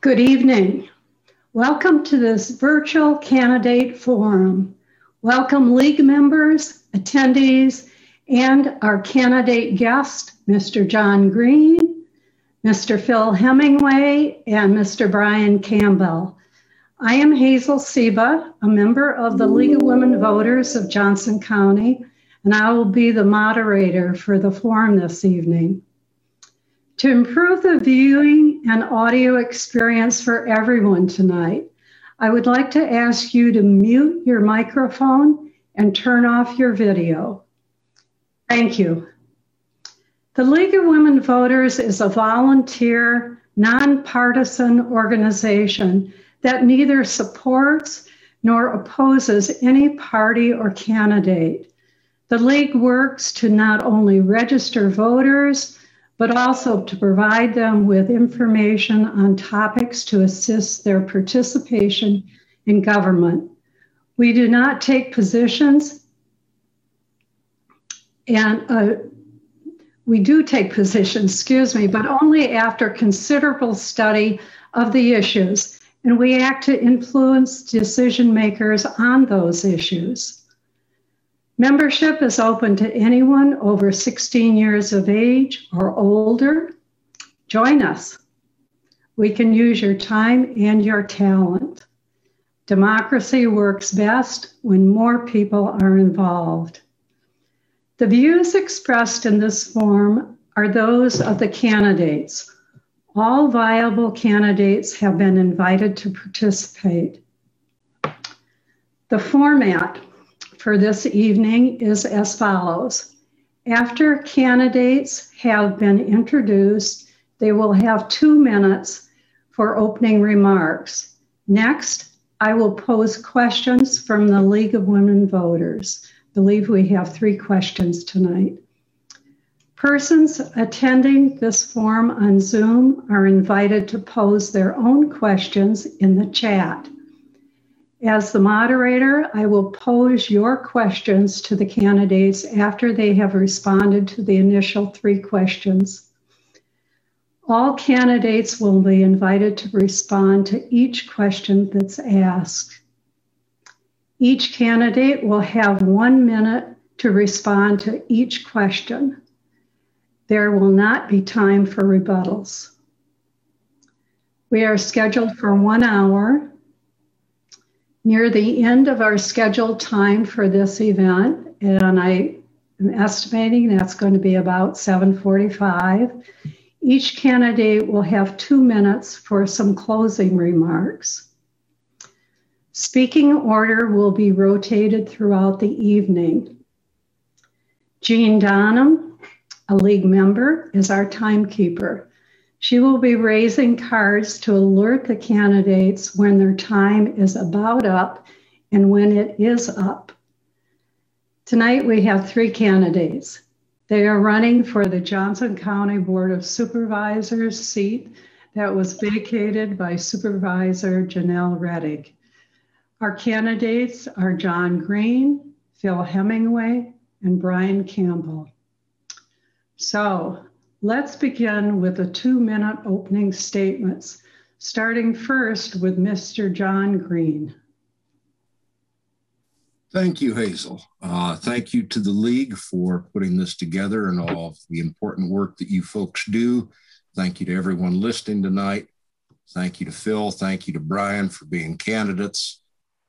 Good evening. Welcome to this virtual candidate forum. Welcome League members, attendees, and our candidate guest, Mr. John Green, Mr. Phil Hemingway, and Mr. Brian Campbell. I am Hazel Seba, a member of the League of Women Voters of Johnson County, and I will be the moderator for the forum this evening. To improve the viewing and audio experience for everyone tonight, I would like to ask you to mute your microphone and turn off your video. Thank you. The League of Women Voters is a volunteer, nonpartisan organization that neither supports nor opposes any party or candidate. The League works to not only register voters, but also to provide them with information on topics to assist their participation in government. We do not take positions, and uh, we do take positions, excuse me, but only after considerable study of the issues, and we act to influence decision makers on those issues. Membership is open to anyone over 16 years of age or older. Join us. We can use your time and your talent. Democracy works best when more people are involved. The views expressed in this form are those of the candidates. All viable candidates have been invited to participate. The format for this evening is as follows. After candidates have been introduced, they will have two minutes for opening remarks. Next, I will pose questions from the League of Women Voters. I believe we have three questions tonight. Persons attending this forum on Zoom are invited to pose their own questions in the chat. As the moderator, I will pose your questions to the candidates after they have responded to the initial three questions. All candidates will be invited to respond to each question that's asked. Each candidate will have one minute to respond to each question. There will not be time for rebuttals. We are scheduled for one hour near the end of our scheduled time for this event, and I am estimating that's going to be about 7:45. Each candidate will have two minutes for some closing remarks. Speaking order will be rotated throughout the evening. Jean Donham, a league member, is our timekeeper. She will be raising cards to alert the candidates when their time is about up and when it is up. Tonight we have three candidates. They are running for the Johnson County Board of Supervisors seat that was vacated by Supervisor Janelle Rettig. Our candidates are John Green, Phil Hemingway, and Brian Campbell. So Let's begin with the two minute opening statements, starting first with Mr. John Green. Thank you, Hazel. Uh, thank you to the League for putting this together and all of the important work that you folks do. Thank you to everyone listening tonight. Thank you to Phil. Thank you to Brian for being candidates.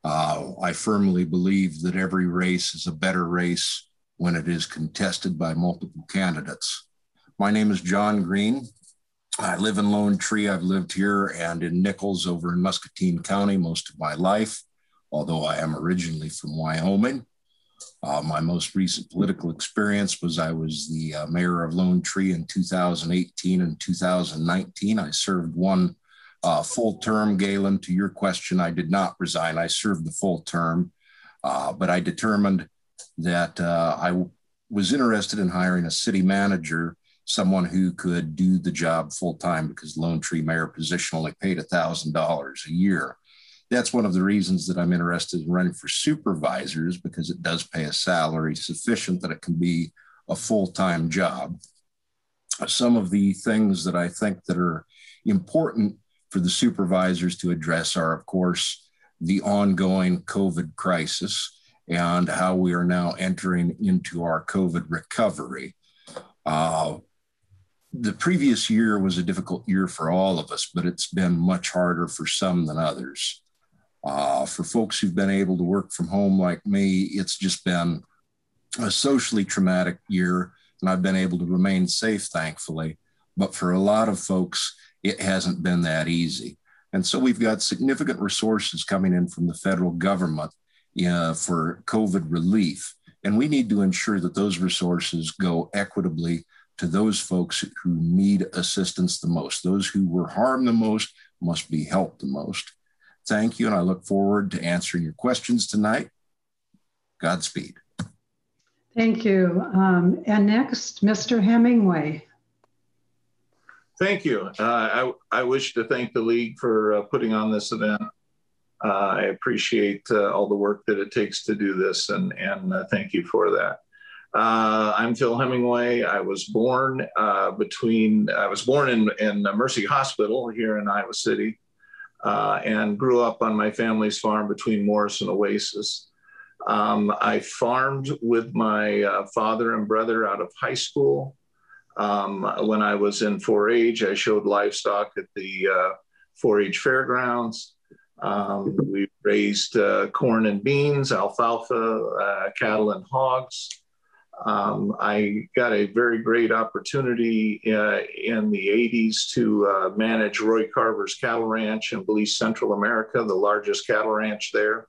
Uh, I firmly believe that every race is a better race when it is contested by multiple candidates. My name is John Green. I live in Lone Tree. I've lived here and in Nichols over in Muscatine County most of my life, although I am originally from Wyoming. Uh, my most recent political experience was I was the uh, mayor of Lone Tree in 2018 and 2019. I served one uh, full term. Galen, to your question, I did not resign. I served the full term, uh, but I determined that uh, I was interested in hiring a city manager someone who could do the job full time because Lone Tree mayor position only paid $1,000 a year. That's one of the reasons that I'm interested in running for supervisors because it does pay a salary sufficient that it can be a full time job. Some of the things that I think that are important for the supervisors to address are, of course, the ongoing COVID crisis and how we are now entering into our COVID recovery. Uh, the previous year was a difficult year for all of us, but it's been much harder for some than others. Uh, for folks who've been able to work from home like me, it's just been a socially traumatic year, and I've been able to remain safe, thankfully. But for a lot of folks, it hasn't been that easy. And so we've got significant resources coming in from the federal government uh, for COVID relief. And we need to ensure that those resources go equitably to those folks who need assistance the most. Those who were harmed the most must be helped the most. Thank you, and I look forward to answering your questions tonight. Godspeed. Thank you. Um, and next, Mr. Hemingway. Thank you. Uh, I, I wish to thank the League for uh, putting on this event. Uh, I appreciate uh, all the work that it takes to do this, and, and uh, thank you for that. Uh, I'm Phil Hemingway. I was born between, I was born in, in Mercy Hospital here in Iowa City and grew up on my family's farm between Morse and Oasis. Um, I farmed with my father and brother out of high school. Um, when I was in 4 H, I showed livestock at the uh, 4 H fairgrounds. Um, we raised uh, corn and beans, alfalfa, uh, cattle, and hogs. Um, I got a very great opportunity uh, in the 80s to uh, manage Roy Carver's cattle ranch in Belize, Central America, the largest cattle ranch there.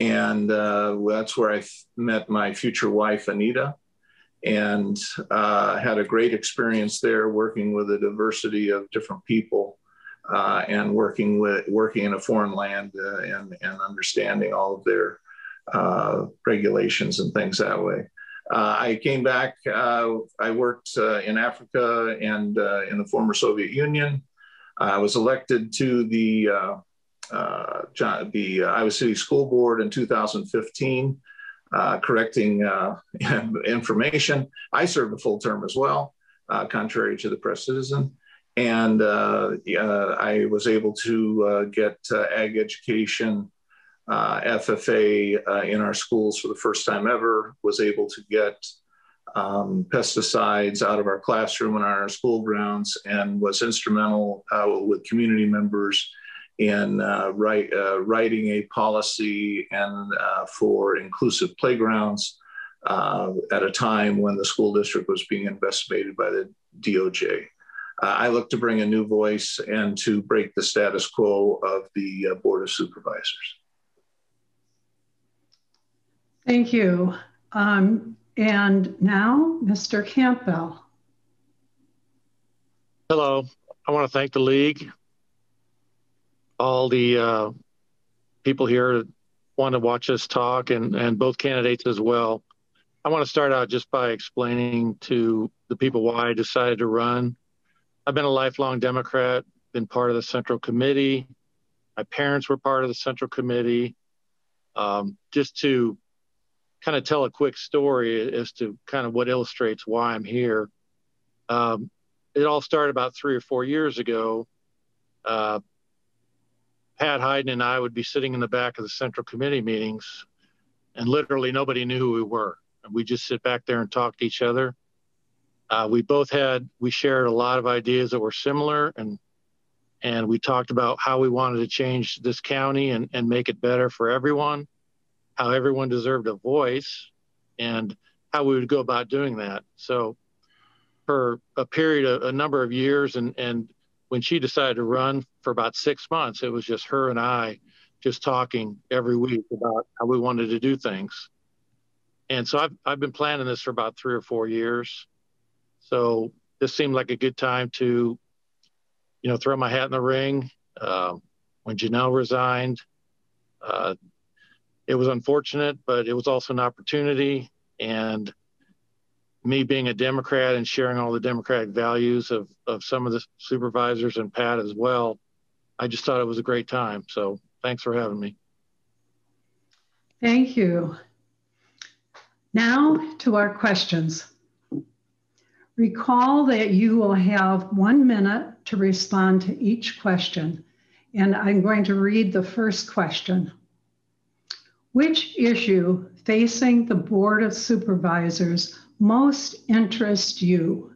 And uh, that's where I met my future wife, Anita and uh, had a great experience there working with a diversity of different people uh, and working with working in a foreign land uh, and, and understanding all of their regulations and things that way. Uh, I came back. Uh, I worked in Africa and in the former Soviet Union. I was elected to the the Iowa City School Board in 2015 uh, correcting uh, information. I served a full term as well, uh, contrary to the press citizen. And uh, I was able to uh, get uh, ag education, FFA in our schools for the first time ever, was able to get um, pesticides out of our classroom and our school grounds, and was instrumental with community members in uh, write, uh, writing a policy and uh, for inclusive playgrounds uh, at a time when the school district was being investigated by the DOJ. Uh, I look to bring a new voice and to break the status quo of the uh, Board of Supervisors. Thank you. Um, and now, Mr. Campbell. Hello. I want to thank the League all the uh, people here want to watch us talk and, and both candidates as well. I want to start out just by explaining to the people why I decided to run. I've been a lifelong Democrat, been part of the Central Committee. My parents were part of the Central Committee. Um, just to kind of tell a quick story as to kind of what illustrates why I'm here. Um, it all started about three or four years ago. Uh, Pat Heiden and I would be sitting in the back of the Central Committee meetings, and literally nobody knew who we were. We just sit back there and talk to each other. Uh, we both had we shared a lot of ideas that were similar, and and we talked about how we wanted to change this county and, and make it better for everyone, how everyone deserved a voice, and how we would go about doing that. So for a period of a number of years and and when she decided to run for about six months, it was just her and I just talking every week about how we wanted to do things. And so I've, I've been planning this for about three or four years. So this seemed like a good time to, you know, throw my hat in the ring. Uh, when Janelle resigned, uh, it was unfortunate, but it was also an opportunity. And me being a Democrat and sharing all the Democratic values of, of some of the supervisors and Pat as well, I just thought it was a great time. So thanks for having me. Thank you. Now to our questions. Recall that you will have one minute to respond to each question. And I'm going to read the first question. Which issue facing the Board of Supervisors most interests you?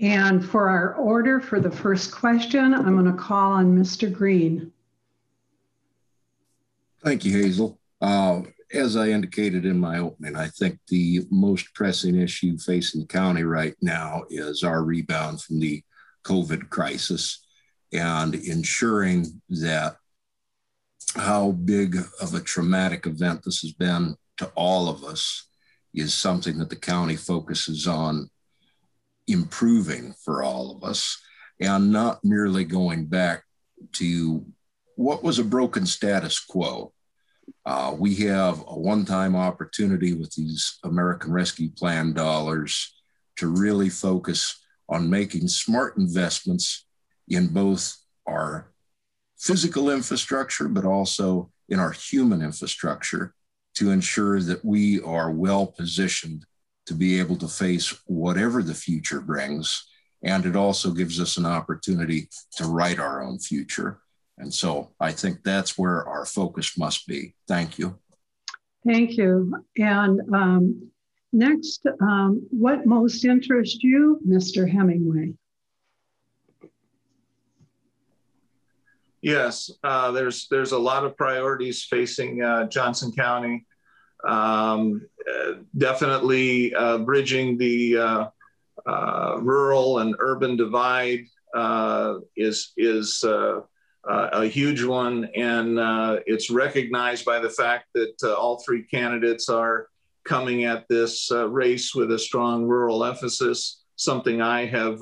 And for our order for the first question, I'm going to call on Mr. Green. Thank you, Hazel. Uh, as I indicated in my opening, I think the most pressing issue facing the county right now is our rebound from the COVID crisis and ensuring that how big of a traumatic event this has been to all of us is something that the county focuses on improving for all of us and not merely going back to what was a broken status quo. Uh, we have a one time opportunity with these American Rescue Plan dollars to really focus on making smart investments in both our physical infrastructure, but also in our human infrastructure to ensure that we are well positioned to be able to face whatever the future brings. And it also gives us an opportunity to write our own future. And so I think that's where our focus must be. Thank you. Thank you. And um, next, um, what most interests you, Mr. Hemingway? Yes, uh, there's there's a lot of priorities facing uh, Johnson County. Um, uh, definitely uh, bridging the uh, rural and urban divide is is a huge one, and it's recognized by the fact that all three candidates are coming at this race with a strong rural emphasis. Something I have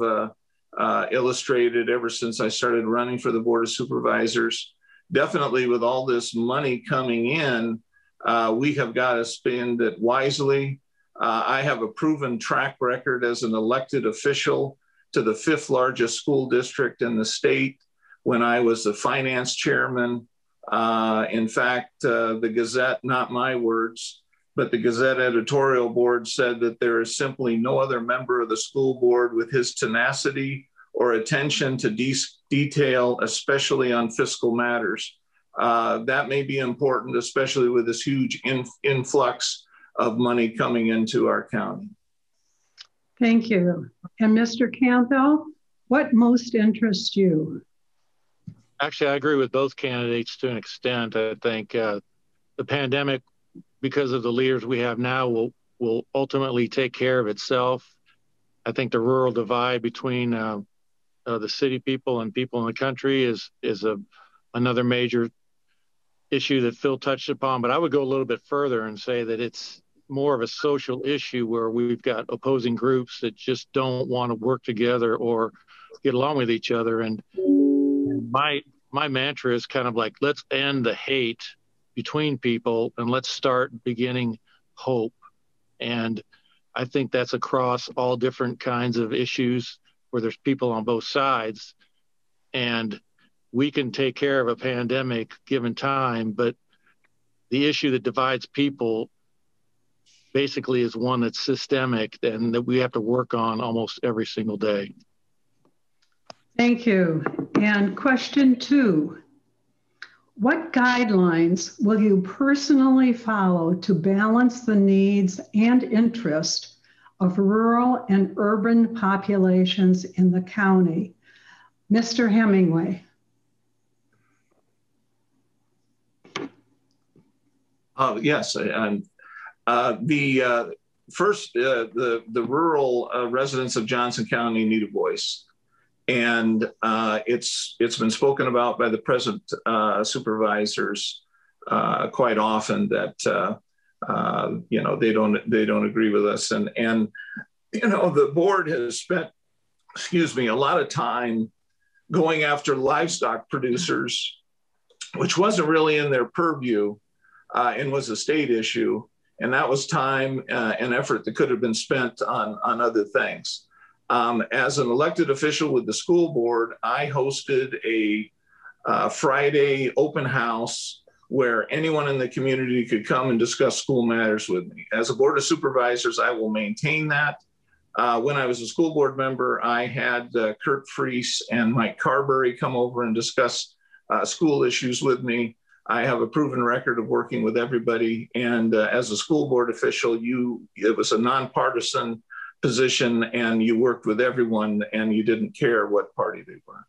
uh, illustrated ever since I started running for the Board of Supervisors. Definitely, with all this money coming in, uh, we have got to spend it wisely. Uh, I have a proven track record as an elected official to the fifth largest school district in the state when I was the finance chairman. Uh, in fact, uh, the Gazette, not my words, but the Gazette editorial board said that there is simply no other member of the school board with his tenacity or attention to de- detail, especially on fiscal matters. Uh, that may be important, especially with this huge in- influx of money coming into our county. Thank you. And Mr. Campbell, what most interests you? Actually, I agree with both candidates to an extent. I think uh, the pandemic because of the leaders we have now will will ultimately take care of itself. I think the rural divide between uh, uh, the city people and people in the country is is a another major issue that Phil touched upon. But I would go a little bit further and say that it's more of a social issue where we've got opposing groups that just don't want to work together or get along with each other. And my my mantra is kind of like let's end the hate between people and let's start beginning hope. And I think that's across all different kinds of issues where there's people on both sides. And we can take care of a pandemic given time, but the issue that divides people basically is one that's systemic and that we have to work on almost every single day. Thank you. And question two what guidelines will you personally follow to balance the needs and interest of rural and urban populations in the county? Mr. Hemingway. Uh, yes, and uh, the uh, first, uh, the the rural uh, residents of Johnson County need a voice and uh, it's it's been spoken about by the present uh, supervisors uh, quite often that uh, uh, you know they don't they don't agree with us, and and you know the board has spent excuse me a lot of time going after livestock producers, which wasn't really in their purview uh, and was a state issue, and that was time and effort that could have been spent on on other things. Um, as an elected official with the school board, I hosted a uh, Friday open house where anyone in the community could come and discuss school matters with me. As a board of supervisors, I will maintain that. Uh, when I was a school board member, I had uh, Kurt Friese and Mike Carberry come over and discuss uh, school issues with me. I have a proven record of working with everybody. And uh, as a school board official, you it was a nonpartisan position and you worked with everyone and you didn't care what party they were.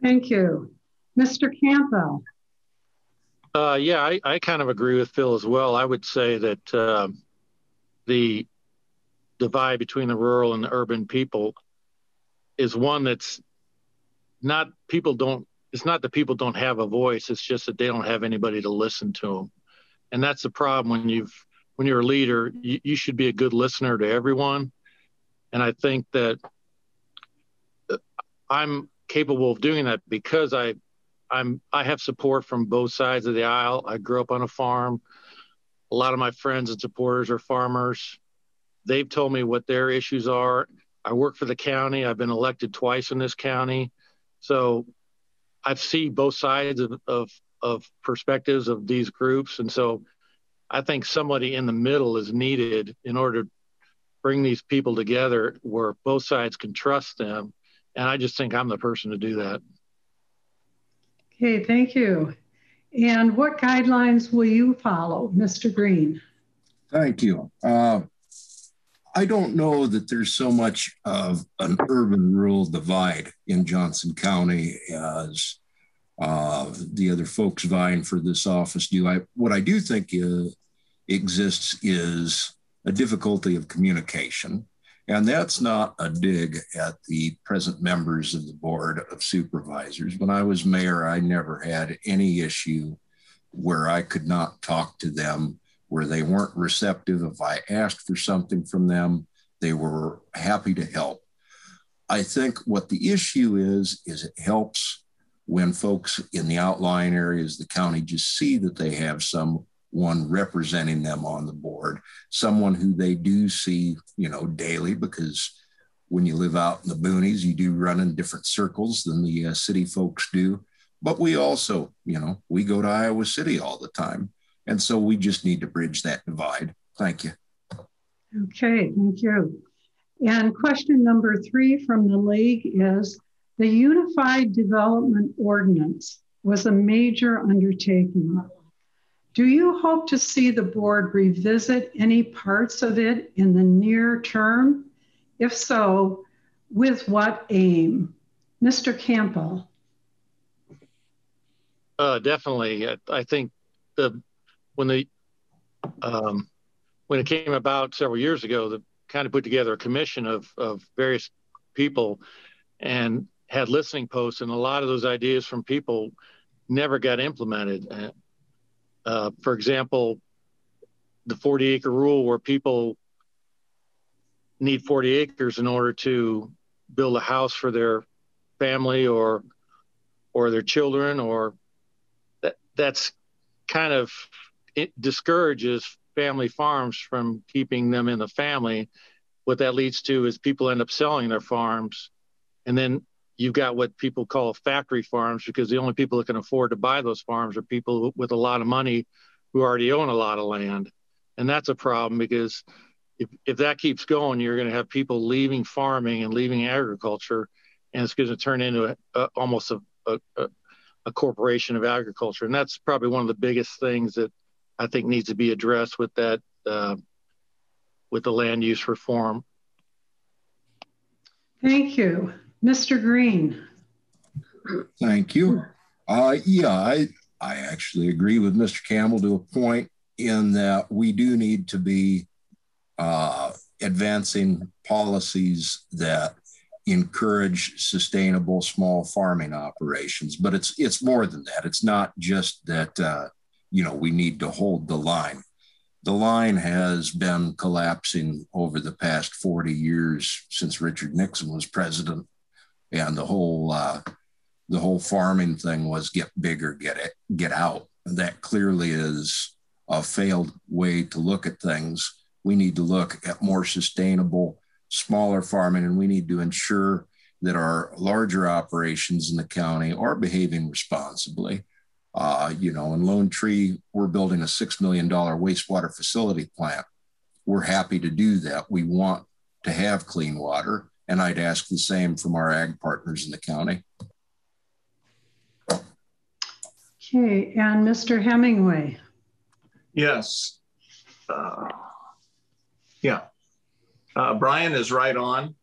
Thank you. Mr. Campbell. Uh, yeah, I, I, kind of agree with Phil as well. I would say that uh, the divide between the rural and the urban people is one that's not people don't it's not that people don't have a voice it's just that they don't have anybody to listen to them and that's the problem when you've when you're a leader you, you should be a good listener to everyone. And i think that uh, i'm capable of doing that because i i'm i have support from both sides of the aisle. I grew up on a farm. A lot of my friends and supporters are farmers. They've told me what their issues are. I work for the county. I've been elected twice in this county. So I've seen both sides of, of, of perspectives of these groups. And so I think somebody in the middle is needed in order to bring these people together where both sides can trust them. And I just think I'm the person to do that. Okay, thank you. And what guidelines will you follow, Mr. Green? Thank you. Uh, I don't know that there's so much of an urban rural divide in Johnson County as uh, the other folks vying for this office do. I, what I do think is, exists is a difficulty of communication. And that's not a dig at the present members of the Board of Supervisors. When I was mayor, I never had any issue where I could not talk to them where they weren't receptive. If I asked for something from them, they were happy to help. I think what the issue is, is it helps when folks in the outlying areas the county just see that they have someone representing them on the board, someone who they do see, you know, daily because when you live out in the boonies, you do run in different circles than the uh, city folks do. But we also, you know, we go to Iowa City all the time. And so we just need to bridge that divide. Thank you. Okay, thank you. And question number three from the league is the Unified Development Ordinance was a major undertaking. Do you hope to see the board revisit any parts of it in the near term? If so, with what aim? Mr. Campbell. Uh, definitely. I, I think the when the um, when it came about several years ago, the kind of put together a commission of of various people, and had listening posts, and a lot of those ideas from people never got implemented. Uh, for example, the 40 acre rule, where people need 40 acres in order to build a house for their family or or their children, or that that's kind of it discourages family farms from keeping them in the family. What that leads to is people end up selling their farms, and then you've got what people call factory farms because the only people that can afford to buy those farms are people with a lot of money who already own a lot of land, and that's a problem because if, if that keeps going, you're going to have people leaving farming and leaving agriculture, and it's going to turn into a, a, almost a, a, a corporation of agriculture, and that's probably one of the biggest things that I think needs to be addressed with that uh, with the land use reform. Thank you, Mr. Green. Thank you. Uh, yeah, I I actually agree with Mr. Campbell to a point in that we do need to be uh, advancing policies that encourage sustainable small farming operations. But it's it's more than that. It's not just that uh, you know, we need to hold the line. The line has been collapsing over the past 40 years since Richard Nixon was president. And the whole, uh, the whole farming thing was get bigger, get it, get out. That clearly is a failed way to look at things. We need to look at more sustainable, smaller farming, and we need to ensure that our larger operations in the county are behaving responsibly. Uh, you know, in Lone Tree, we're building a $6 million wastewater facility plant. We're happy to do that. We want to have clean water. And I'd ask the same from our ag partners in the county. Okay, and Mr. Hemingway. Yes. Uh, yeah. Uh, Brian is right on.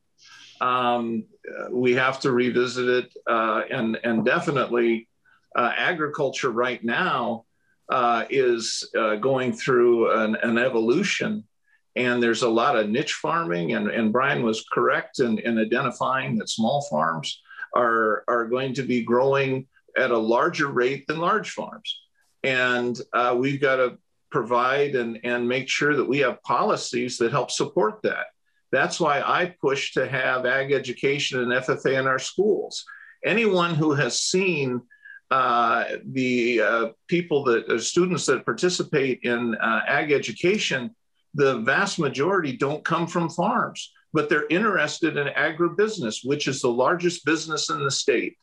Um, we have to revisit it, uh, and and definitely, uh, agriculture right now uh, is uh, going through an, an, evolution, and there's a lot of niche farming, and, and Brian was correct in, in identifying that small farms are are going to be growing at a larger rate than large farms, and uh, we've got to provide and, and make sure that we have policies that help support that. That's why I push to have ag education and FFA in our schools. Anyone who has seen uh, the uh, people that uh, students that participate in uh, ag education, the vast majority don't come from farms, but they're interested in agribusiness, which is the largest business in the state.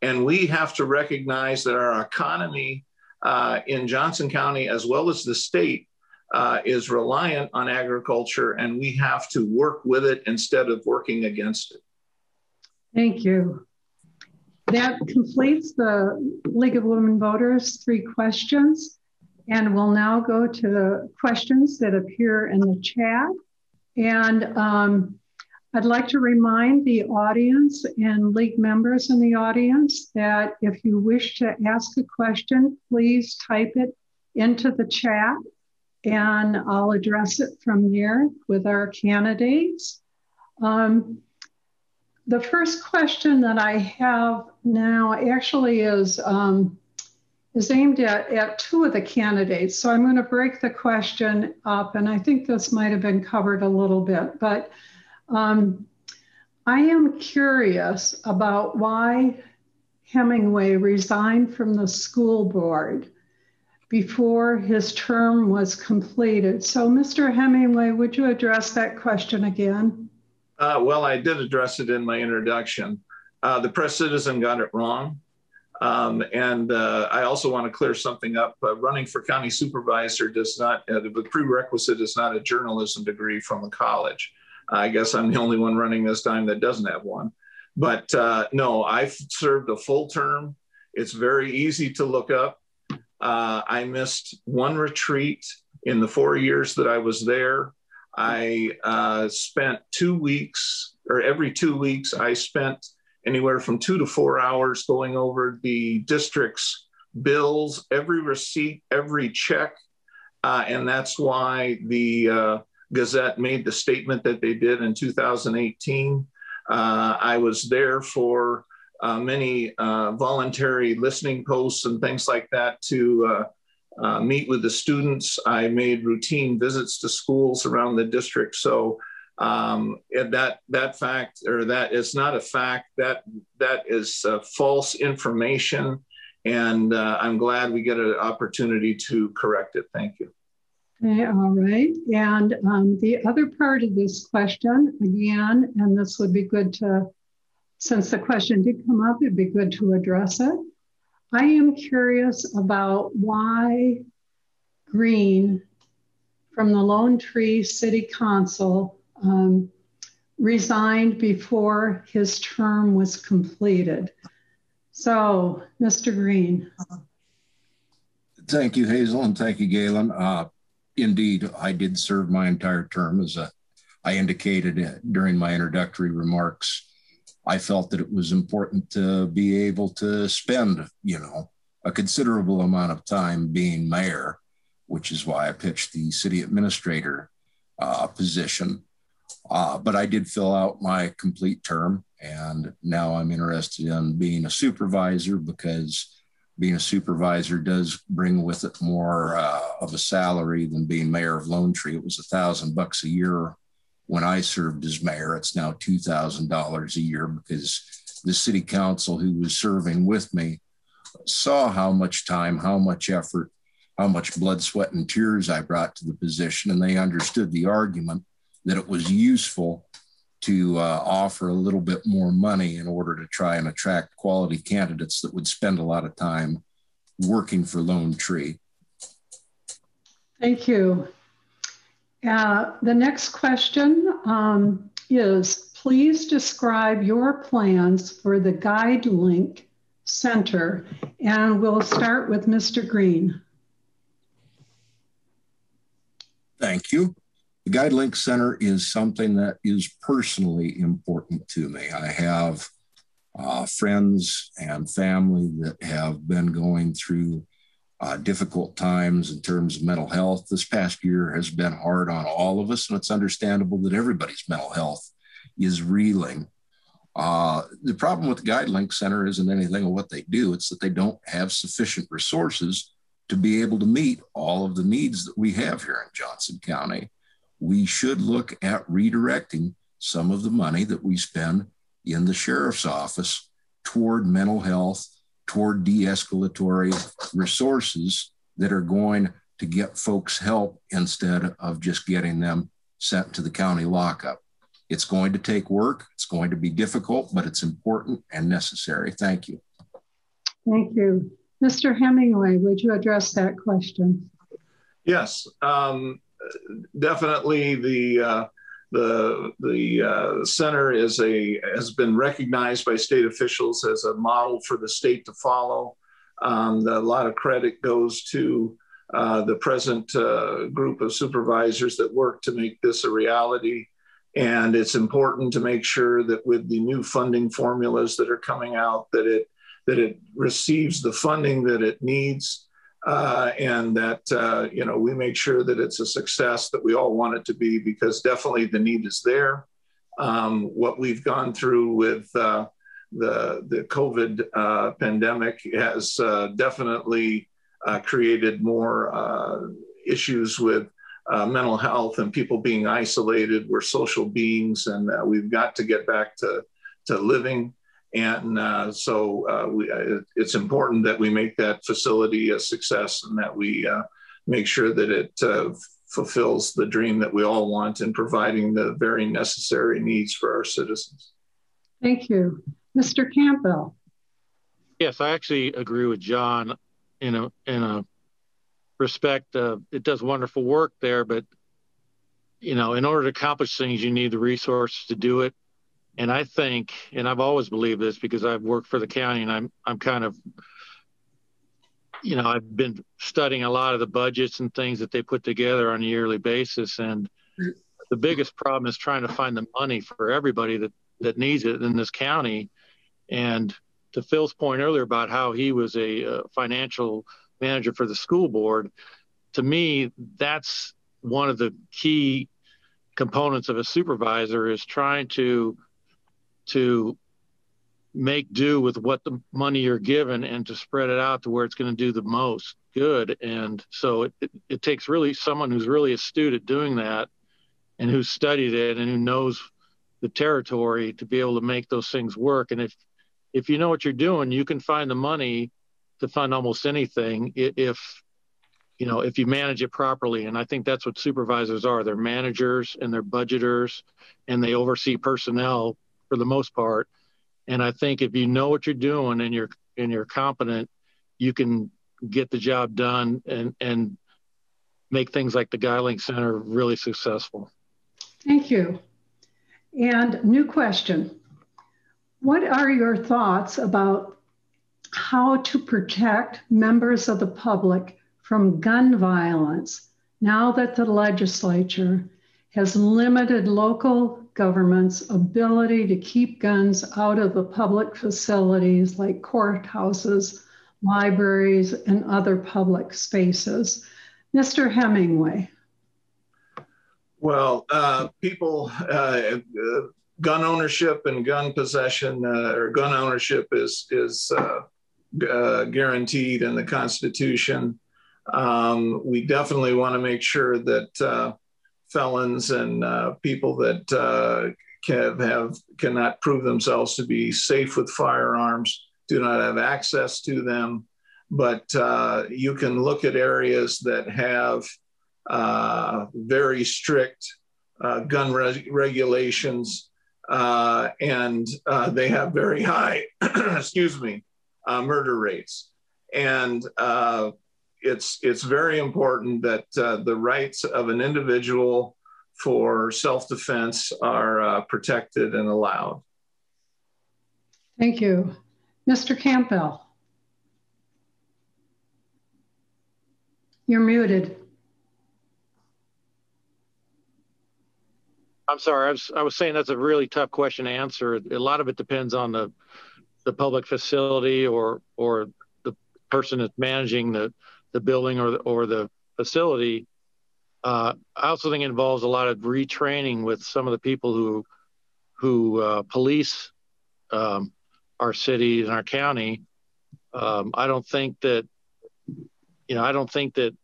And we have to recognize that our economy uh, in Johnson County, as well as the state, uh, is reliant on agriculture, and we have to work with it instead of working against it. Thank you. That completes the League of Women Voters three questions. And we'll now go to the questions that appear in the chat. And um, I'd like to remind the audience and league members in the audience that if you wish to ask a question, please type it into the chat and I'll address it from there with our candidates. Um, the first question that I have now actually is, um, is aimed at, at two of the candidates. So I'm going to break the question up, and I think this might have been covered a little bit, but um, I am curious about why Hemingway resigned from the school board before his term was completed. So, Mr. Hemingway, would you address that question again? Uh, well, I did address it in my introduction. Uh, the press citizen got it wrong. Um, and uh, I also want to clear something up. Uh, running for county supervisor does not, uh, the prerequisite is not a journalism degree from a college. I guess I'm the only one running this time that doesn't have one. But uh, no, I've served a full term. It's very easy to look up. Uh, I missed one retreat in the four years that I was there. I uh, spent two weeks, or every two weeks, I spent anywhere from two to four hours going over the district's bills, every receipt, every check. Uh, and that's why the uh, Gazette made the statement that they did in 2018. Uh, I was there for uh, many uh, voluntary listening posts and things like that to uh, meet with the students. I made routine visits to schools around the district. So um, that that fact or that is not a fact. That that is uh, false information, and I'm glad we get an opportunity to correct it. Thank you. Okay, all right. And um, the other part of this question, again, and this would be good to, since the question did come up, it'd be good to address it. I am curious about why Green from the Lone Tree City Council um, resigned before his term was completed. So, Mr. Green. Thank you, Hazel, and thank you, Galen. Uh, indeed, I did serve my entire term as a, I indicated during my introductory remarks. I felt that it was important to be able to spend, you know, a considerable amount of time being mayor, which is why I pitched the city administrator uh, position. Uh, but I did fill out my complete term, and now I'm interested in being a supervisor because being a supervisor does bring with it more uh, of a salary than being mayor of Lone Tree. It was a thousand bucks a year when I served as mayor. It's now two thousand dollars a year because the city council who was serving with me saw how much time, how much effort, how much blood, sweat, and tears I brought to the position, and they understood the argument that it was useful to uh, offer a little bit more money in order to try and attract quality candidates that would spend a lot of time working for Lone Tree. Thank you. Uh, the next question um, is please describe your plans for the GuideLink Center. And we'll start with Mr. Green. Thank you. The GuideLink Center is something that is personally important to me. I have uh, friends and family that have been going through uh, difficult times in terms of mental health. This past year has been hard on all of us, and it's understandable that everybody's mental health is reeling. Uh, the problem with the GuideLink Center isn't anything of what they do, it's that they don't have sufficient resources to be able to meet all of the needs that we have here in Johnson County. We should look at redirecting some of the money that we spend in the sheriff's office toward mental health, toward de escalatory resources that are going to get folks help instead of just getting them sent to the county lockup. It's going to take work, it's going to be difficult, but it's important and necessary. Thank you. Thank you. Mr. Hemingway, would you address that question? Yes, um, definitely the uh, the the uh, center is a has been recognized by state officials as a model for the state to follow. Um, the, a lot of credit goes to uh, the present uh, group of supervisors that work to make this a reality. And it's important to make sure that with the new funding formulas that are coming out, that it that it receives the funding that it needs, uh, and that uh, you know we make sure that it's a success that we all want it to be because definitely the need is there. Um, what we've gone through with uh, the the COVID uh, pandemic has uh, definitely uh, created more issues with mental health and people being isolated. We're social beings, and we've got to get back to to living. And uh, so uh, we, uh, it's important that we make that facility a success and that we uh, make sure that it uh, fulfills the dream that we all want in providing the very necessary needs for our citizens. Thank you. Mr. Campbell. Yes, I actually agree with John in a, in a respect. Uh, it does wonderful work there, but you know, in order to accomplish things, you need the resources to do it and I think, and I've always believed this because I've worked for the county and I'm I'm kind of you know, I've been studying a lot of the budgets and things that they put together on a yearly basis. And the biggest problem is trying to find the money for everybody that, that needs it in this county. And to Phil's point earlier about how he was a, a financial manager for the school board, to me, that's one of the key components of a supervisor is trying to to make do with what the money you're given and to spread it out to where it's going to do the most good. And so it, it, it, takes really someone who's really astute at doing that and who's studied it and who knows the territory to be able to make those things work. And if if you know what you're doing, you can find the money to fund almost anything if you know if you manage it properly. And I think that's what supervisors are. They're managers and they're budgeters and they oversee personnel for the most part. And I think if you know what you're doing and you're and you're competent, you can get the job done and and make things like the GuideLink Center really successful. Thank you. And new question. What are your thoughts about how to protect members of the public from gun violence now that the legislature has limited local government's ability to keep guns out of the public facilities like courthouses, libraries, and other public spaces. Mr. Hemingway. Well, uh, people, uh, uh, gun ownership and gun possession uh, or gun ownership is is uh, uh, guaranteed in the Constitution. Um, we definitely want to make sure that felons and uh, people that uh, can have cannot prove themselves to be safe with firearms do not have access to them. But uh, you can look at areas that have uh, very strict uh, gun re- regulations, uh, and they have very high, excuse me, murder rates. And it's it's very important that uh, the rights of an individual for self defense are uh, protected and allowed. Thank you. Mr. Campbell. You're muted. I'm sorry. I was, I was saying that's a really tough question to answer. A lot of it depends on the the public facility or or the person that's managing the the building or the, or the facility. Uh, I also think it involves a lot of retraining with some of the people who who uh, police um, our city and our county. Um, I don't think that you know I don't think that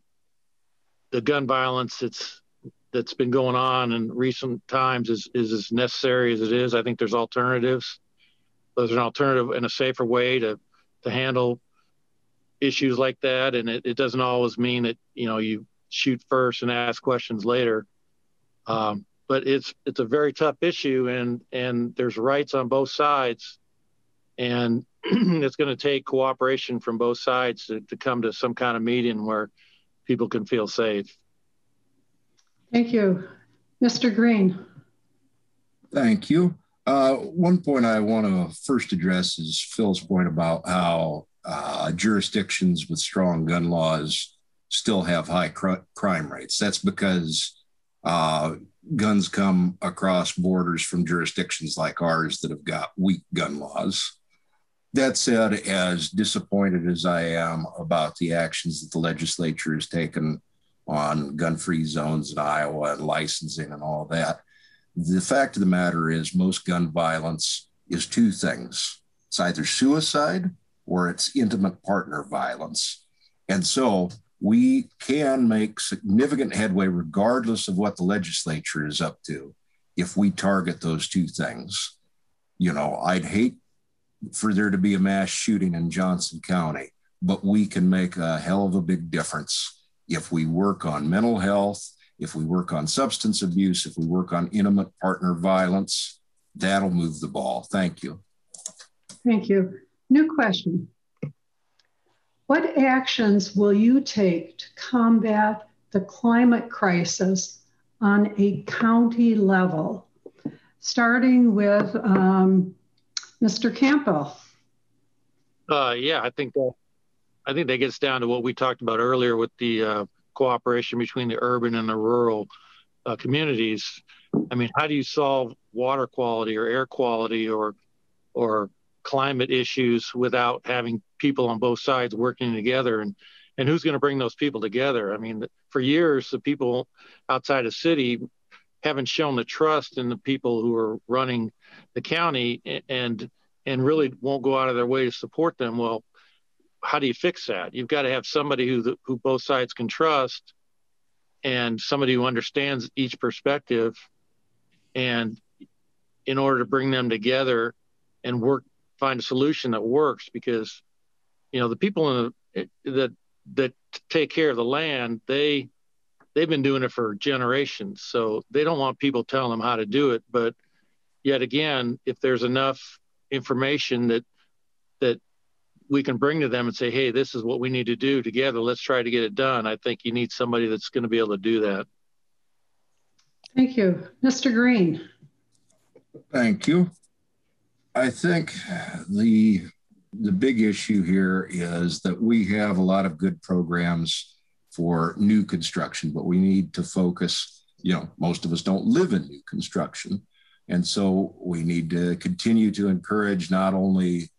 the gun violence that's that's been going on in recent times is is as necessary as it is. I think there's alternatives. There's an alternative and a safer way to to handle issues like that, and it, it doesn't always mean that you know you shoot first and ask questions later. Um, but it's it's a very tough issue, and and there's rights on both sides, and it's going to take cooperation from both sides to, to come to some kind of meeting where people can feel safe. Thank you. Mr. Green. Thank you. Uh, one point I want to first address is Phil's point about how uh, jurisdictions with strong gun laws still have high cr- crime rates. That's because uh, guns come across borders from jurisdictions like ours that have got weak gun laws. That said, as disappointed as I am about the actions that the legislature has taken on gun free zones in Iowa and licensing and all that. The fact of the matter is, most gun violence is two things it's either suicide or it's intimate partner violence. And so we can make significant headway regardless of what the legislature is up to if we target those two things. You know, I'd hate for there to be a mass shooting in Johnson County, but we can make a hell of a big difference if we work on mental health, if we work on substance abuse, if we work on intimate partner violence, that'll move the ball. Thank you. Thank you. New question. What actions will you take to combat the climate crisis on a county level? Starting with um, Mr. Campbell. Uh, yeah, I think that I think that gets down to what we talked about earlier with the uh, cooperation between the urban and the rural uh, communities. I mean, how do you solve water quality or air quality or or climate issues without having people on both sides working together and and who's going to bring those people together? I mean, for years the people outside of city haven't shown the trust in the people who are running the county and and really won't go out of their way to support them. Well, how do you fix that? You've got to have somebody who who both sides can trust, and somebody who understands each perspective, and in order to bring them together and work find a solution that works because you know the people in the, that that take care of the land they they've been doing it for generations so they don't want people telling them how to do it but yet again if there's enough information that that we can bring to them and say, hey, this is what we need to do together. Let's try to get it done. I think you need somebody that's going to be able to do that. Thank you. Mr. Green. Thank you. I think the the big issue here is that we have a lot of good programs for new construction, but we need to focus, you know, most of us don't live in new construction. And so we need to continue to encourage not only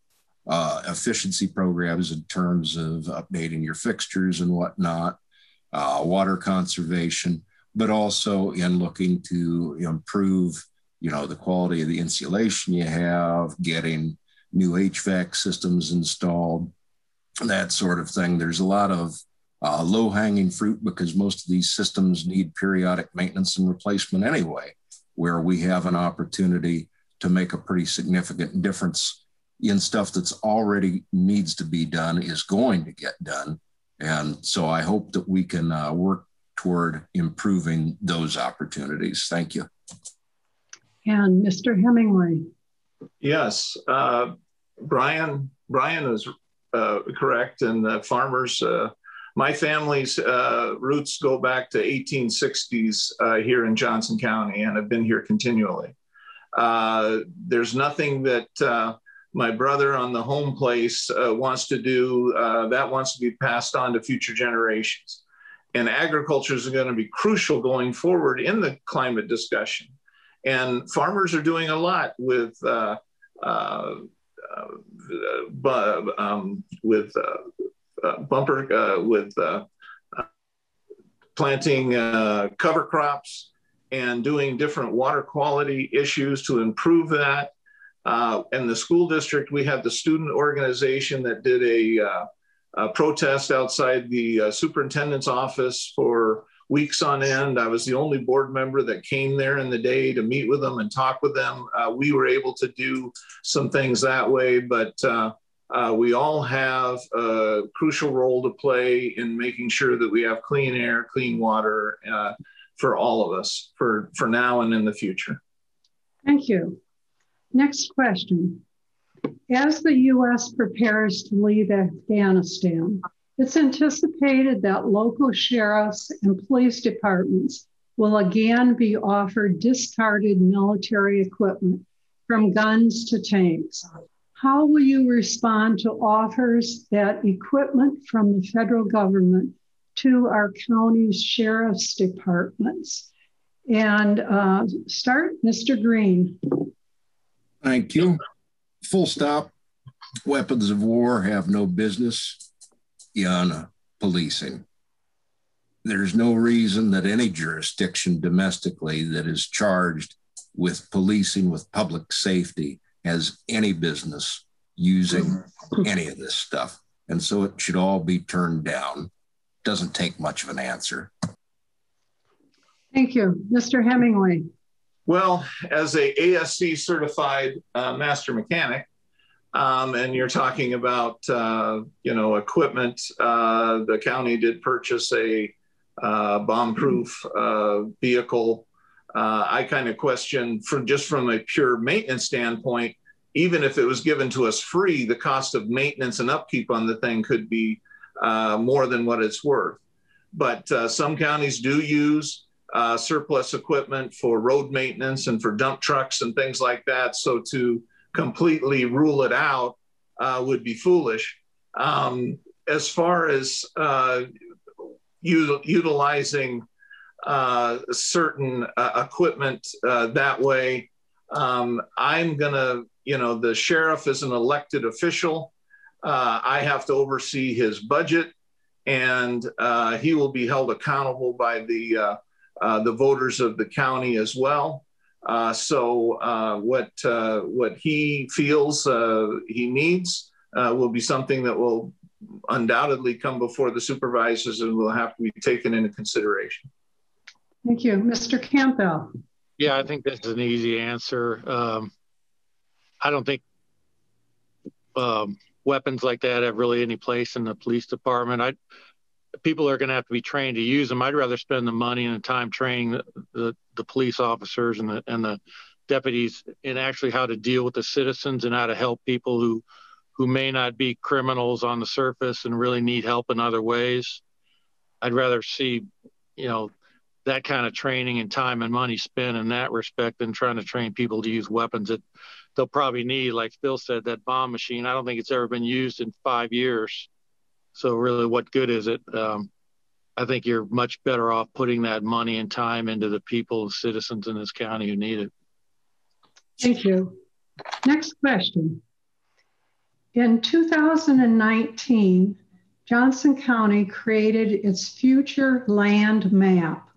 uh, efficiency programs in terms of updating your fixtures and whatnot, uh, water conservation, but also in looking to improve, you know, the quality of the insulation you have, getting new HVAC systems installed, that sort of thing. There's a lot of uh, low hanging fruit because most of these systems need periodic maintenance and replacement anyway, where we have an opportunity to make a pretty significant difference in stuff that's already needs to be done is going to get done. And so I hope that we can uh, work toward improving those opportunities. Thank you. And Mr. Hemingway. Yes, uh, Brian. Brian is uh, correct, and farmers uh, my family's uh, roots go back to 1860s uh, here in Johnson County, and have been here continually. Uh, there's nothing that my brother on the home place wants to do that wants to be passed on to future generations. And agriculture is going to be crucial going forward in the climate discussion. And farmers are doing a lot with um, with uh, bumper uh, with uh, planting cover crops and doing different water quality issues to improve that. Uh, in the school district, we had the student organization that did a, uh, a protest outside the uh, superintendent's office for weeks on end. I was the only board member that came there in the day to meet with them and talk with them. we were able to do some things that way, but uh, we all have a crucial role to play in making sure that we have clean air, clean water uh, for all of us for, for now and in the future. Thank you. Next question. As the U.S. prepares to leave Afghanistan, it's anticipated that local sheriffs and police departments will again be offered discarded military equipment from guns to tanks. How will you respond to offers that equipment from the federal government to our county's sheriff's departments? And uh, start, Mr. Green. Thank you. Full stop. Weapons of war have no business in policing. There's no reason that any jurisdiction domestically that is charged with policing with public safety has any business using any of this stuff. And so it should all be turned down. Doesn't take much of an answer. Thank you. Mr. Hemingway. Well, as a ASE certified uh, master mechanic, um, and you're talking about uh, you know equipment, uh, the county did purchase a uh, bomb-proof uh, vehicle uh, I kind of question from just from a pure maintenance standpoint, even if it was given to us free, the cost of maintenance and upkeep on the thing could be uh, more than what it's worth. But some counties do use surplus equipment for road maintenance and for dump trucks and things like that. So to completely rule it out uh, would be foolish. Um, as far as uh, utilizing uh, certain uh, equipment uh, that way. Um, I'm going to, you know, the sheriff is an elected official. Uh, I have to oversee his budget, and he will be held accountable by the the voters of the county as well. Uh, so uh, what uh, what he feels he needs will be something that will undoubtedly come before the supervisors and will have to be taken into consideration. Thank you. Mr. Campbell. Yeah, I think this is an easy answer. Um, I don't think um, weapons like that have really any place in the police department. I people are going to have to be trained to use them. I'd rather spend the money and the time training the, the, the police officers and the and the deputies in actually how to deal with the citizens and how to help people who who may not be criminals on the surface and really need help in other ways. I'd rather see, you know, that kind of training and time and money spent in that respect than trying to train people to use weapons that they'll probably need. Like Phil said, that bomb machine, I don't think it's ever been used in five years. So really, what good is it? Um, I think you're much better off putting that money and time into the people citizens in this county who need it. Thank you. Next question. In 2019, Johnson County created its future land map.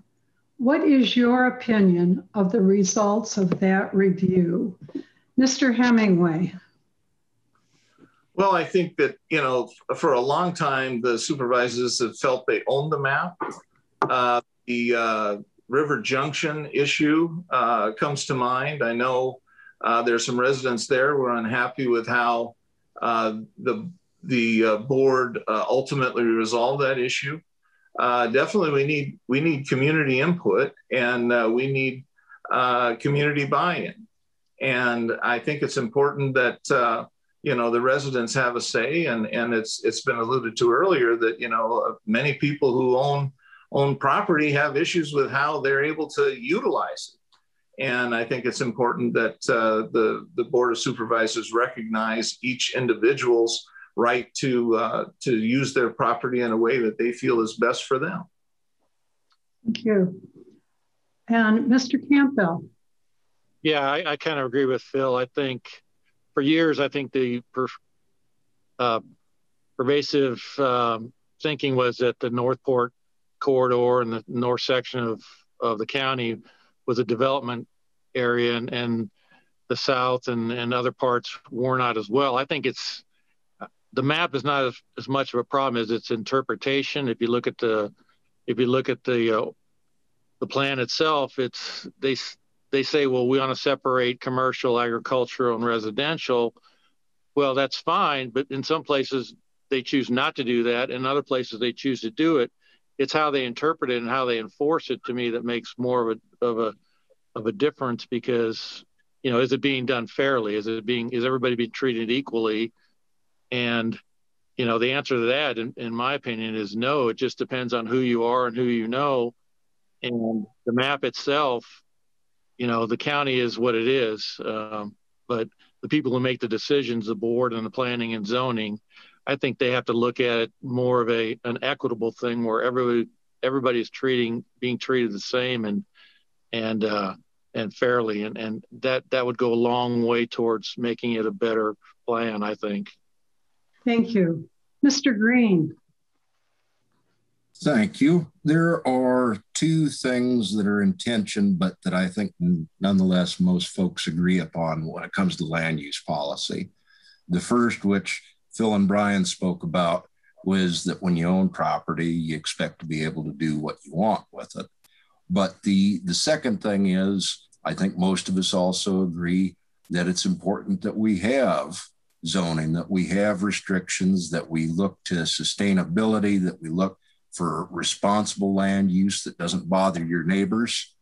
What is your opinion of the results of that review? Mr. Hemingway. Well, I think that, you know, for a long time, the supervisors have felt they own the map. Uh, the uh, River Junction issue uh, comes to mind. I know uh, there's some residents there who are unhappy with how uh, the, the uh, board ultimately resolved that issue definitely we need we need community input and we need community buy-in. And I think it's important that you know the residents have a say and and it's it's been alluded to earlier that you know many people who own own property have issues with how they're able to utilize it. And i think it's important that uh, the the board of supervisors recognize each individual's right to uh, to use their property in a way that they feel is best for them. Thank you. And mr campbell? Yeah i, I kind of agree with phil. I think for years, I think the per, uh, pervasive um, thinking was that the Northport corridor and the north section of, of the county was a development area and, and the south and, and other parts were not as well. I think it's the map is not as, as much of a problem as its interpretation. If you look at the if you look at the uh, the plan itself, it's they they say, well, we want to separate commercial, agricultural, and residential. Well, that's fine, but in some places they choose not to do that. In other places they choose to do it. It's how they interpret it and how they enforce it to me that makes more of a of a of a difference because you know is it being done fairly? Is it being is everybody being treated equally? And you know the answer to that, in, in my opinion, is no. It just depends on who you are and who you know. And the map itself you know the county is what it is um, but the people who make the decisions the board and the planning and zoning i think they have to look at it more of a an equitable thing where everybody everybody's treating being treated the same and and uh, and fairly. And and that that would go a long way towards making it a better plan i think. Thank you. Mr green Thank you. There are two things that are in tension, but that I think nonetheless most folks agree upon when it comes to land use policy. The first, which Phil and Brian spoke about, was that when you own property, you expect to be able to do what you want with it. But the, the second thing is, I think most of us also agree that it's important that we have zoning, that we have restrictions, that we look to sustainability, that we look for responsible land use that doesn't bother your neighbors.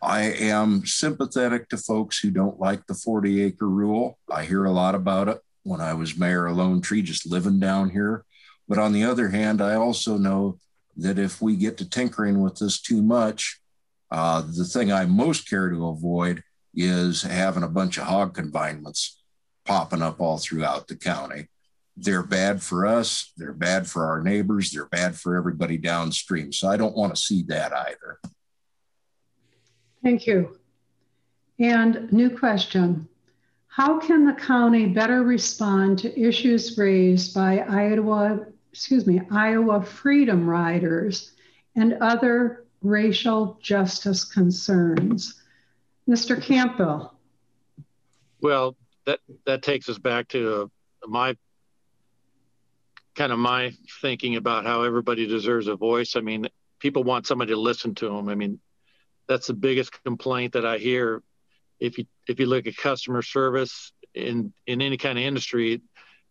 I am sympathetic to folks who don't like the 40 acre rule. I hear a lot about it when I was mayor of Lone Tree, just living down here. But on the other hand, I also know that if we get to tinkering with this too much, uh, the thing I most care to avoid is having a bunch of hog confinements popping up all throughout the county they're bad for us, they're bad for our neighbors, they're bad for everybody downstream. So I don't want to see that either. Thank you. And new question. How can the county better respond to issues raised by Iowa, excuse me, Iowa Freedom Riders and other racial justice concerns? Mr. Campbell. Well, that that takes us back to uh, my kind of my thinking about how everybody deserves a voice. I mean, people want somebody to listen to them. I mean, that's the biggest complaint that I hear. If you if you look at customer service in in any kind of industry,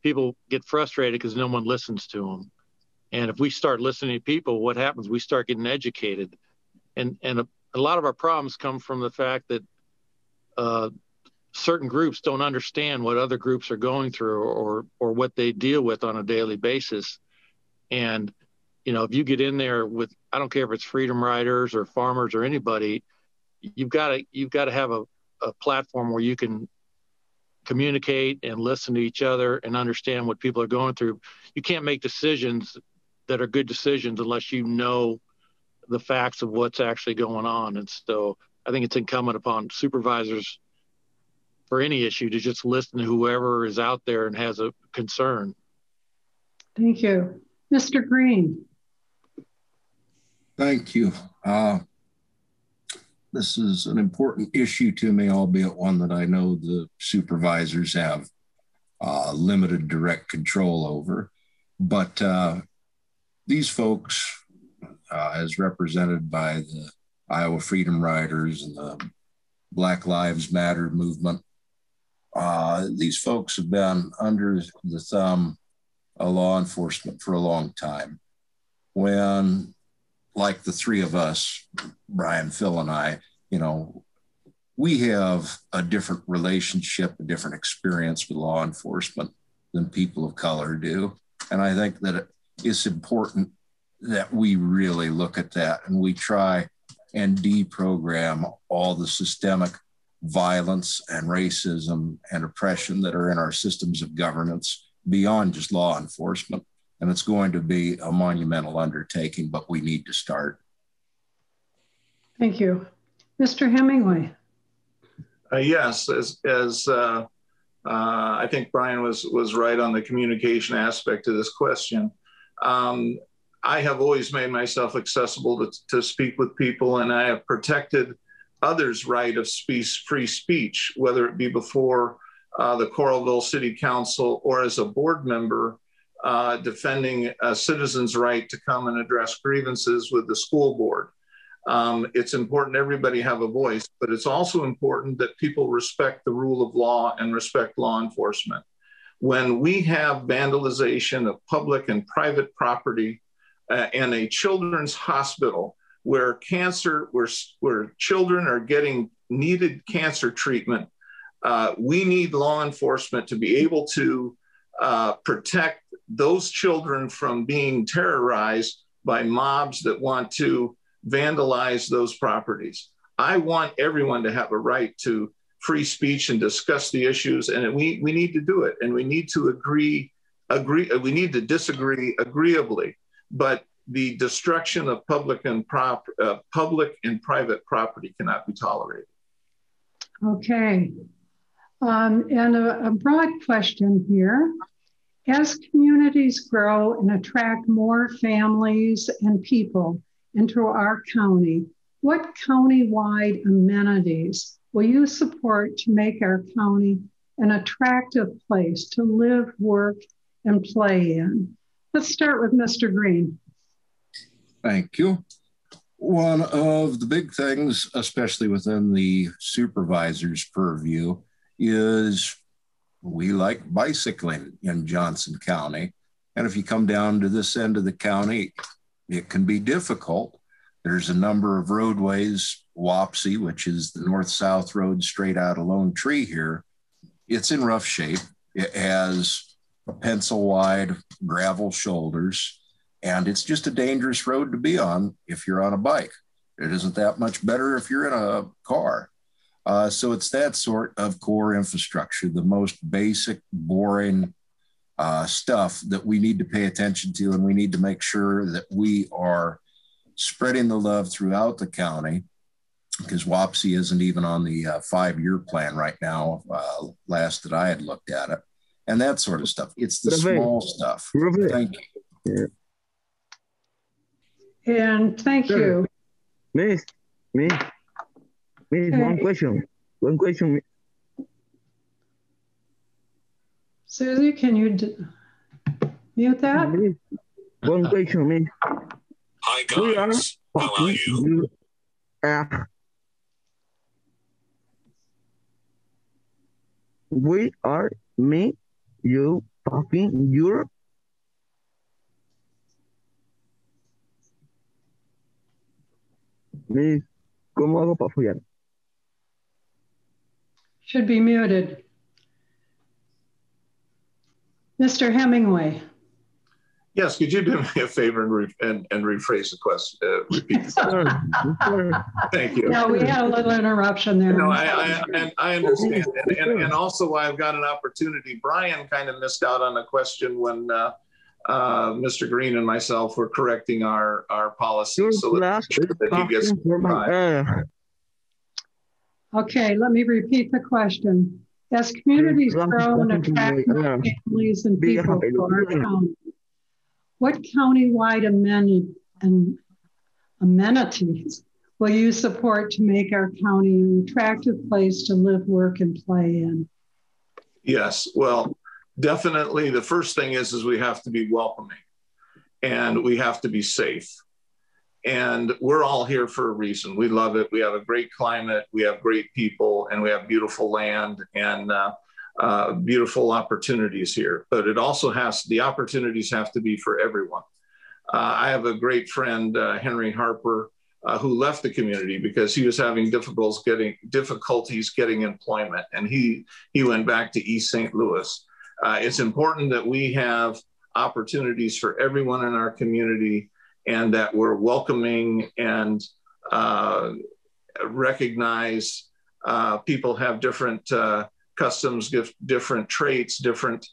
people get frustrated because no one listens to them. And if we start listening to people, what happens? We start getting educated, and and a, a lot of our problems come from the fact that uh, certain groups don't understand what other groups are going through or or what they deal with on a daily basis. And you know if you get in there with i don't care if it's freedom riders or farmers or anybody you've got to you've got to have a, a platform where you can communicate and listen to each other and understand what people are going through. You can't make decisions that are good decisions unless you know the facts of what's actually going on. And so i think it's incumbent upon supervisors for any issue to just listen to whoever is out there and has a concern. Thank you. Mr. Green. Thank you. Uh, this is an important issue to me, albeit one that I know the supervisors have uh, limited direct control over. But uh, these folks, uh, as represented by the Iowa Freedom Riders and the Black Lives Matter movement, uh, these folks have been under the thumb of law enforcement for a long time. When, like the three of us, Brian, Phil, and I, you know, we have a different relationship, a different experience with law enforcement than people of color do. And I think that it's important that we really look at that and we try and deprogram all the systemic violence and racism and oppression that are in our systems of governance beyond just law enforcement. And it's going to be a monumental undertaking, but we need to start. Thank you. Mr. Hemingway. Uh, yes, as, as uh, uh, I think Brian was, was right on the communication aspect of this question. Um, I have always made myself accessible to, to speak with people, and I have protected others' right of speech, free speech, whether it be before uh, the Coralville City Council or as a board member uh, defending a citizen's right to come and address grievances with the school board. Um, it's important everybody have a voice, but it's also important that people respect the rule of law and respect law enforcement. When we have vandalization of public and private property uh, and a children's hospital where cancer, where, where children are getting needed cancer treatment, uh, we need law enforcement to be able to uh, protect those children from being terrorized by mobs that want to vandalize those properties. I want everyone to have a right to free speech and discuss the issues, and we, we need to do it, and we need to agree, agree, we need to disagree agreeably. But the destruction of public and prop, uh, public and private property cannot be tolerated. Okay, um, and a, a broad question here. As communities grow and attract more families and people, into our county, what county-wide amenities will you support to make our county an attractive place to live, work, and play in? Let's start with Mr. Green. Thank you. One of the big things, especially within the supervisor's purview, is we like bicycling in Johnson County. And if you come down to this end of the county, it can be difficult. There's a number of roadways, Wapsie, which is the north south road straight out of Lone Tree here. It's in rough shape. It has a pencil wide gravel shoulders, and it's just a dangerous road to be on if you're on a bike. It isn't that much better if you're in a car. Uh, so it's that sort of core infrastructure, the most basic, boring uh, stuff that we need to pay attention to, and we need to make sure that we are spreading the love throughout the county because Wapsie isn't even on the uh, five year plan right now, uh, last that I had looked at it, and that sort of stuff. It's the small stuff. Thank you. And thank you. Miss, me, miss, okay. one question. One question. Susie, can you mute that? One question, me. Hi guys, how are you? Uh, we are me, you, talking Europe. Me, ¿cómo hago para follar? Should be muted. Mr. Hemingway. Yes, could you do me a favor and, re- and, and rephrase the question? Uh, repeat the question. Thank you. No, we had a little interruption there. No, I, I, and I understand. And, and, and, also, I've got an opportunity. Brian kind of missed out on a question when uh, uh, Mr. Green and myself were correcting our, our policy. So that, that he gets. Okay, let me repeat the question. As communities grow and attract more families and people to our county, what county-wide amenities will you support to make our county an attractive place to live, work, and play in? Yes, well, definitely the first thing is, is we have to be welcoming and we have to be safe and we're all here for a reason. We love it. We have a great climate. We have great people, and we have beautiful land and uh, uh, beautiful opportunities here. But it also has the opportunities have to be for everyone. Uh, I have a great friend, uh, Henry Harper, uh, who left the community because he was having difficulties getting difficulties getting employment, and he he went back to East St. Louis. Uh, it's important that we have opportunities for everyone in our community, and that we're welcoming and uh, recognize uh, people have different uh, customs, different traits, different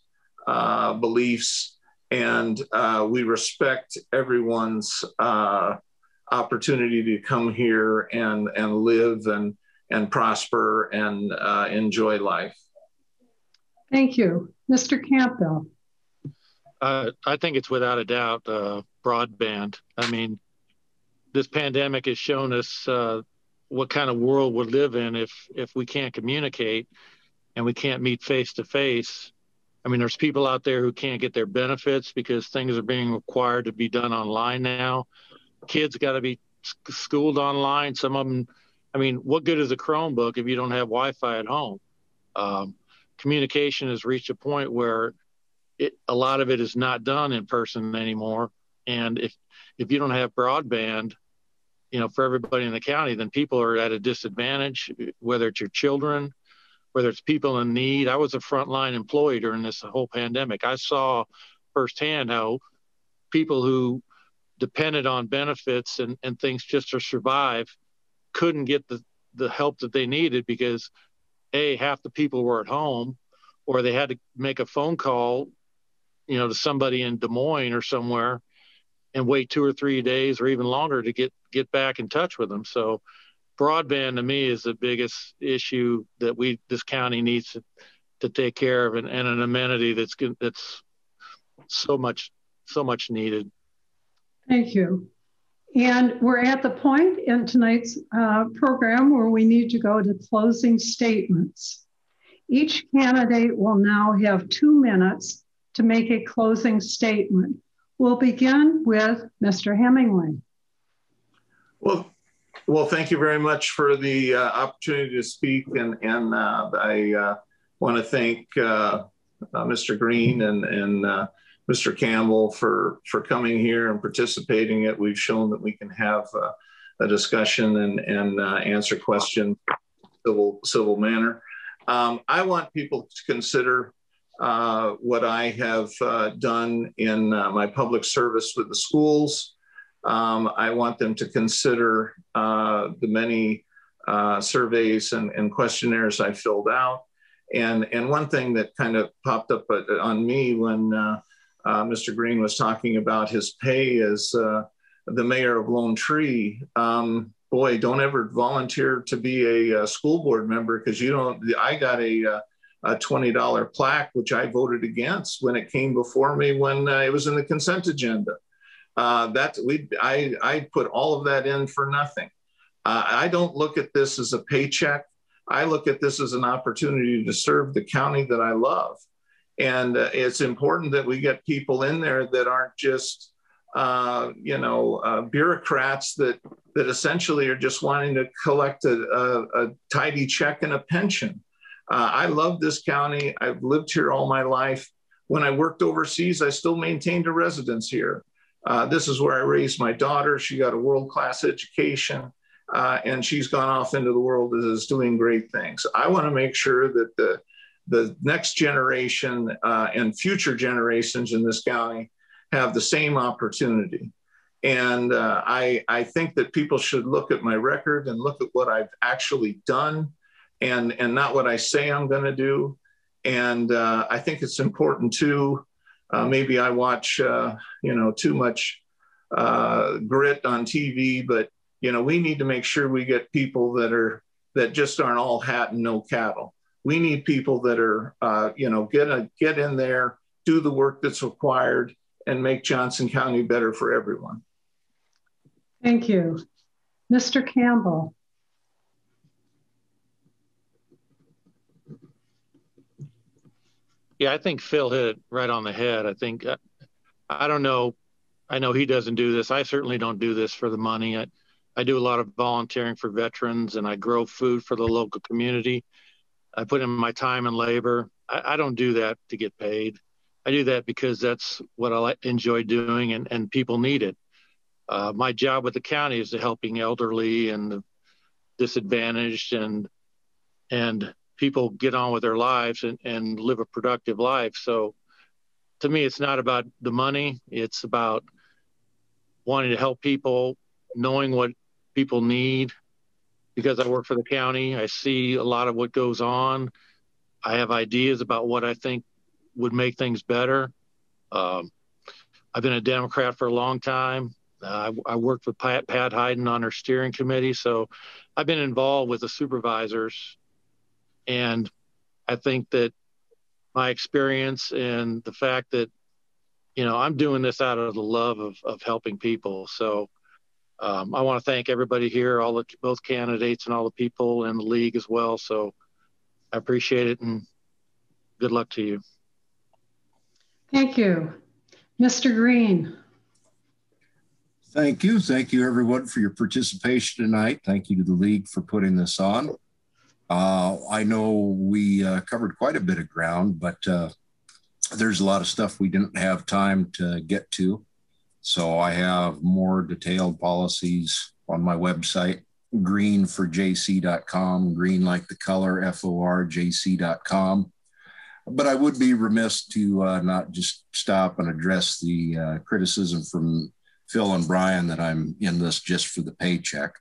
uh, beliefs, and we respect everyone's opportunity to come here and and live and and prosper and uh, enjoy life. Thank you, Mr. Campbell. Uh, I think it's without a doubt uh, broadband. I mean, this pandemic has shown us uh, what kind of world we live in if if we can't communicate and we can't meet face to face. I mean, there's people out there who can't get their benefits because things are being required to be done online now kids got to be schooled online. Some of them, I mean, what good is a Chromebook if you don't have Wi-Fi at home? Um, communication has reached a point where it, a lot of it is not done in person anymore. And if if you don't have broadband, you know, for everybody in the county, then people are at a disadvantage. Whether it's your children, whether it's people in need. I was a frontline employee during this whole pandemic. I saw firsthand how people who depended on benefits and, and things just to survive couldn't get the, the help that they needed because a half the people were at home or they had to make a phone call you know to somebody in des moines or somewhere and wait two or three days or even longer to get get back in touch with them so broadband to me is the biggest issue that we this county needs to, to take care of and, and an amenity that's that's so much so much needed Thank you. And we're at the point in tonight's uh, program where we need to go to closing statements. Each candidate will now have two minutes to make a closing statement. We'll begin with Mr. Hemingway. Well, well, thank you very much for the uh, opportunity to speak, and and uh, I uh, want to thank uh, uh, Mr. Green and and Mr. Campbell for for coming here and participating. It we've shown that we can have uh, a discussion and and uh, answer questions in a civil civil manner. Um, I want people to consider uh, what I have uh, done in uh, my public service with the schools. Um, I want them to consider the many surveys and, and questionnaires I filled out. And, and one thing that kind of popped up on me when Mr. Green was talking about his pay as uh, the mayor of Lone Tree. Um, boy, don't ever volunteer to be a, a school board member because you don't. I got a, uh, a $20 plaque, which I voted against when it came before me when uh, it was in the consent agenda. Uh, that we, I, I put all of that in for nothing. Uh, I don't look at this as a paycheck. I look at this as an opportunity to serve the county that I love. And uh, it's important that we get people in there that aren't just, uh, you know, uh, bureaucrats that that essentially are just wanting to collect a, a, a tidy check and a pension. Uh, I love this county. I've lived here all my life. When I worked overseas, I still maintained a residence here. Uh, this is where I raised my daughter. She got a world class education. Uh, and she's gone off into the world and is doing great things. I want to make sure that the the next generation uh, and future generations in this county have the same opportunity. And uh, I, I think that people should look at my record and look at what I've actually done and, and not what I say I'm going to do. And uh, I think it's important too. Uh, maybe I watch, uh, you know, too much uh, grit on TV, but you know, we need to make sure we get people that are that just aren't all hat and no cattle we need people that are, uh, you know, get a, get in there, do the work that's required, and make Johnson County better for everyone. Thank you, Mr. Campbell. Yeah, I think Phil hit it right on the head. I think uh, I don't know. I know he doesn't do this. I certainly don't do this for the money. I, I do a lot of volunteering for veterans, and I grow food for the local community. I put in my time and labor. I, I, don't do that to get paid. I do that because that's what I enjoy doing and, and people need it. uh, my job with the county is to helping elderly and disadvantaged and and people get on with their lives and, and live a productive life. So to me, it's not about the money. It's about wanting to help people, knowing what people need. Because I work for the county, I see a lot of what goes on. I have ideas about what I think would make things better. Um, I've been a Democrat for a long time. Uh, I, I, worked with Pat, Pat Heiden on our steering committee, so I've been involved with the supervisors, and I think that my experience and the fact that you know I'm doing this out of the love of of helping people. So um, I want to thank everybody here, all the both candidates and all the people in the league as well. So I appreciate it and good luck to you. Thank you, Mr. Green. Thank you. Thank you, everyone, for your participation tonight. Thank you to the league for putting this on. Uh, I know we uh, covered quite a bit of ground, but uh, there's a lot of stuff we didn't have time to get to. So I have more detailed policies on my website, greenforjc.com, green like the color, F O R J C.com. But I would be remiss to uh, not just stop and address the uh, criticism from Phil and Brian that I'm in this just for the paycheck.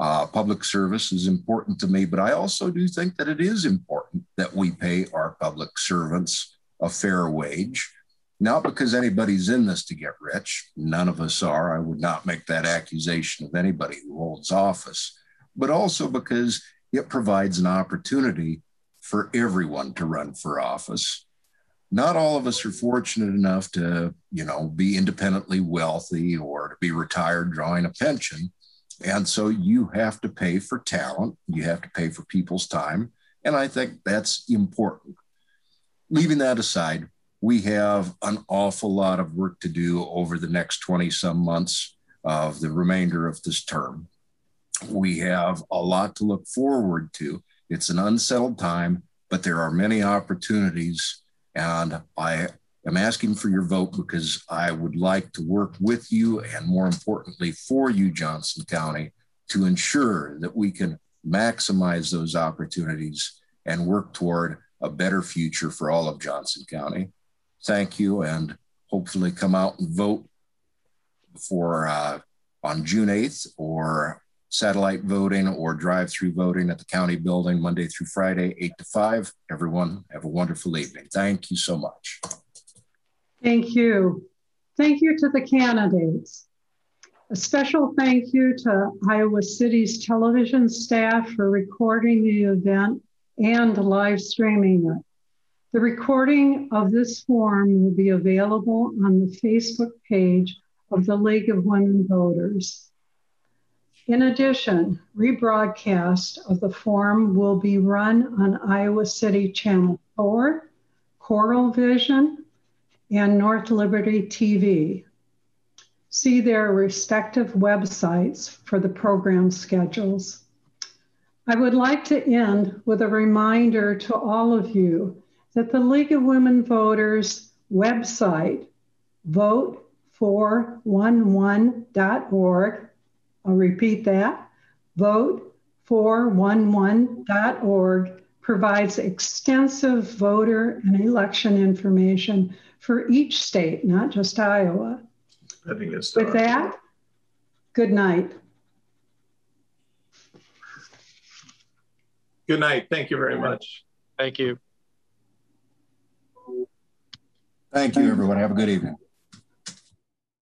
Uh, public service is important to me, but I also do think that it is important that we pay our public servants a fair wage. Not because anybody's in this to get rich, none of us are. I would not make that accusation of anybody who holds office, but also because it provides an opportunity for everyone to run for office. Not all of us are fortunate enough to, you know, be independently wealthy or to be retired drawing a pension. And so you have to pay for talent, you have to pay for people's time. And I think that's important. Leaving that aside, we have an awful lot of work to do over the next 20 some months of the remainder of this term. We have a lot to look forward to. It's an unsettled time, but there are many opportunities. And I am asking for your vote because I would like to work with you and, more importantly, for you, Johnson County, to ensure that we can maximize those opportunities and work toward a better future for all of Johnson County. Thank you, and hopefully come out and vote for uh, on June 8th or satellite voting or drive through voting at the county building Monday through Friday, 8 to 5. Everyone, have a wonderful evening. Thank you so much. Thank you. Thank you to the candidates. A special thank you to Iowa City's television staff for recording the event and live streaming it. The recording of this forum will be available on the Facebook page of the League of Women Voters. In addition, rebroadcast of the forum will be run on Iowa City Channel 4, Coral Vision, and North Liberty TV. See their respective websites for the program schedules. I would like to end with a reminder to all of you that the League of Women Voters website, vote411.org, I'll repeat that. Vote411.org provides extensive voter and election information for each state, not just Iowa. I think it's With uh, that, good night. Good night. Thank you very much. Thank you. Thank you, everyone. Have a good evening.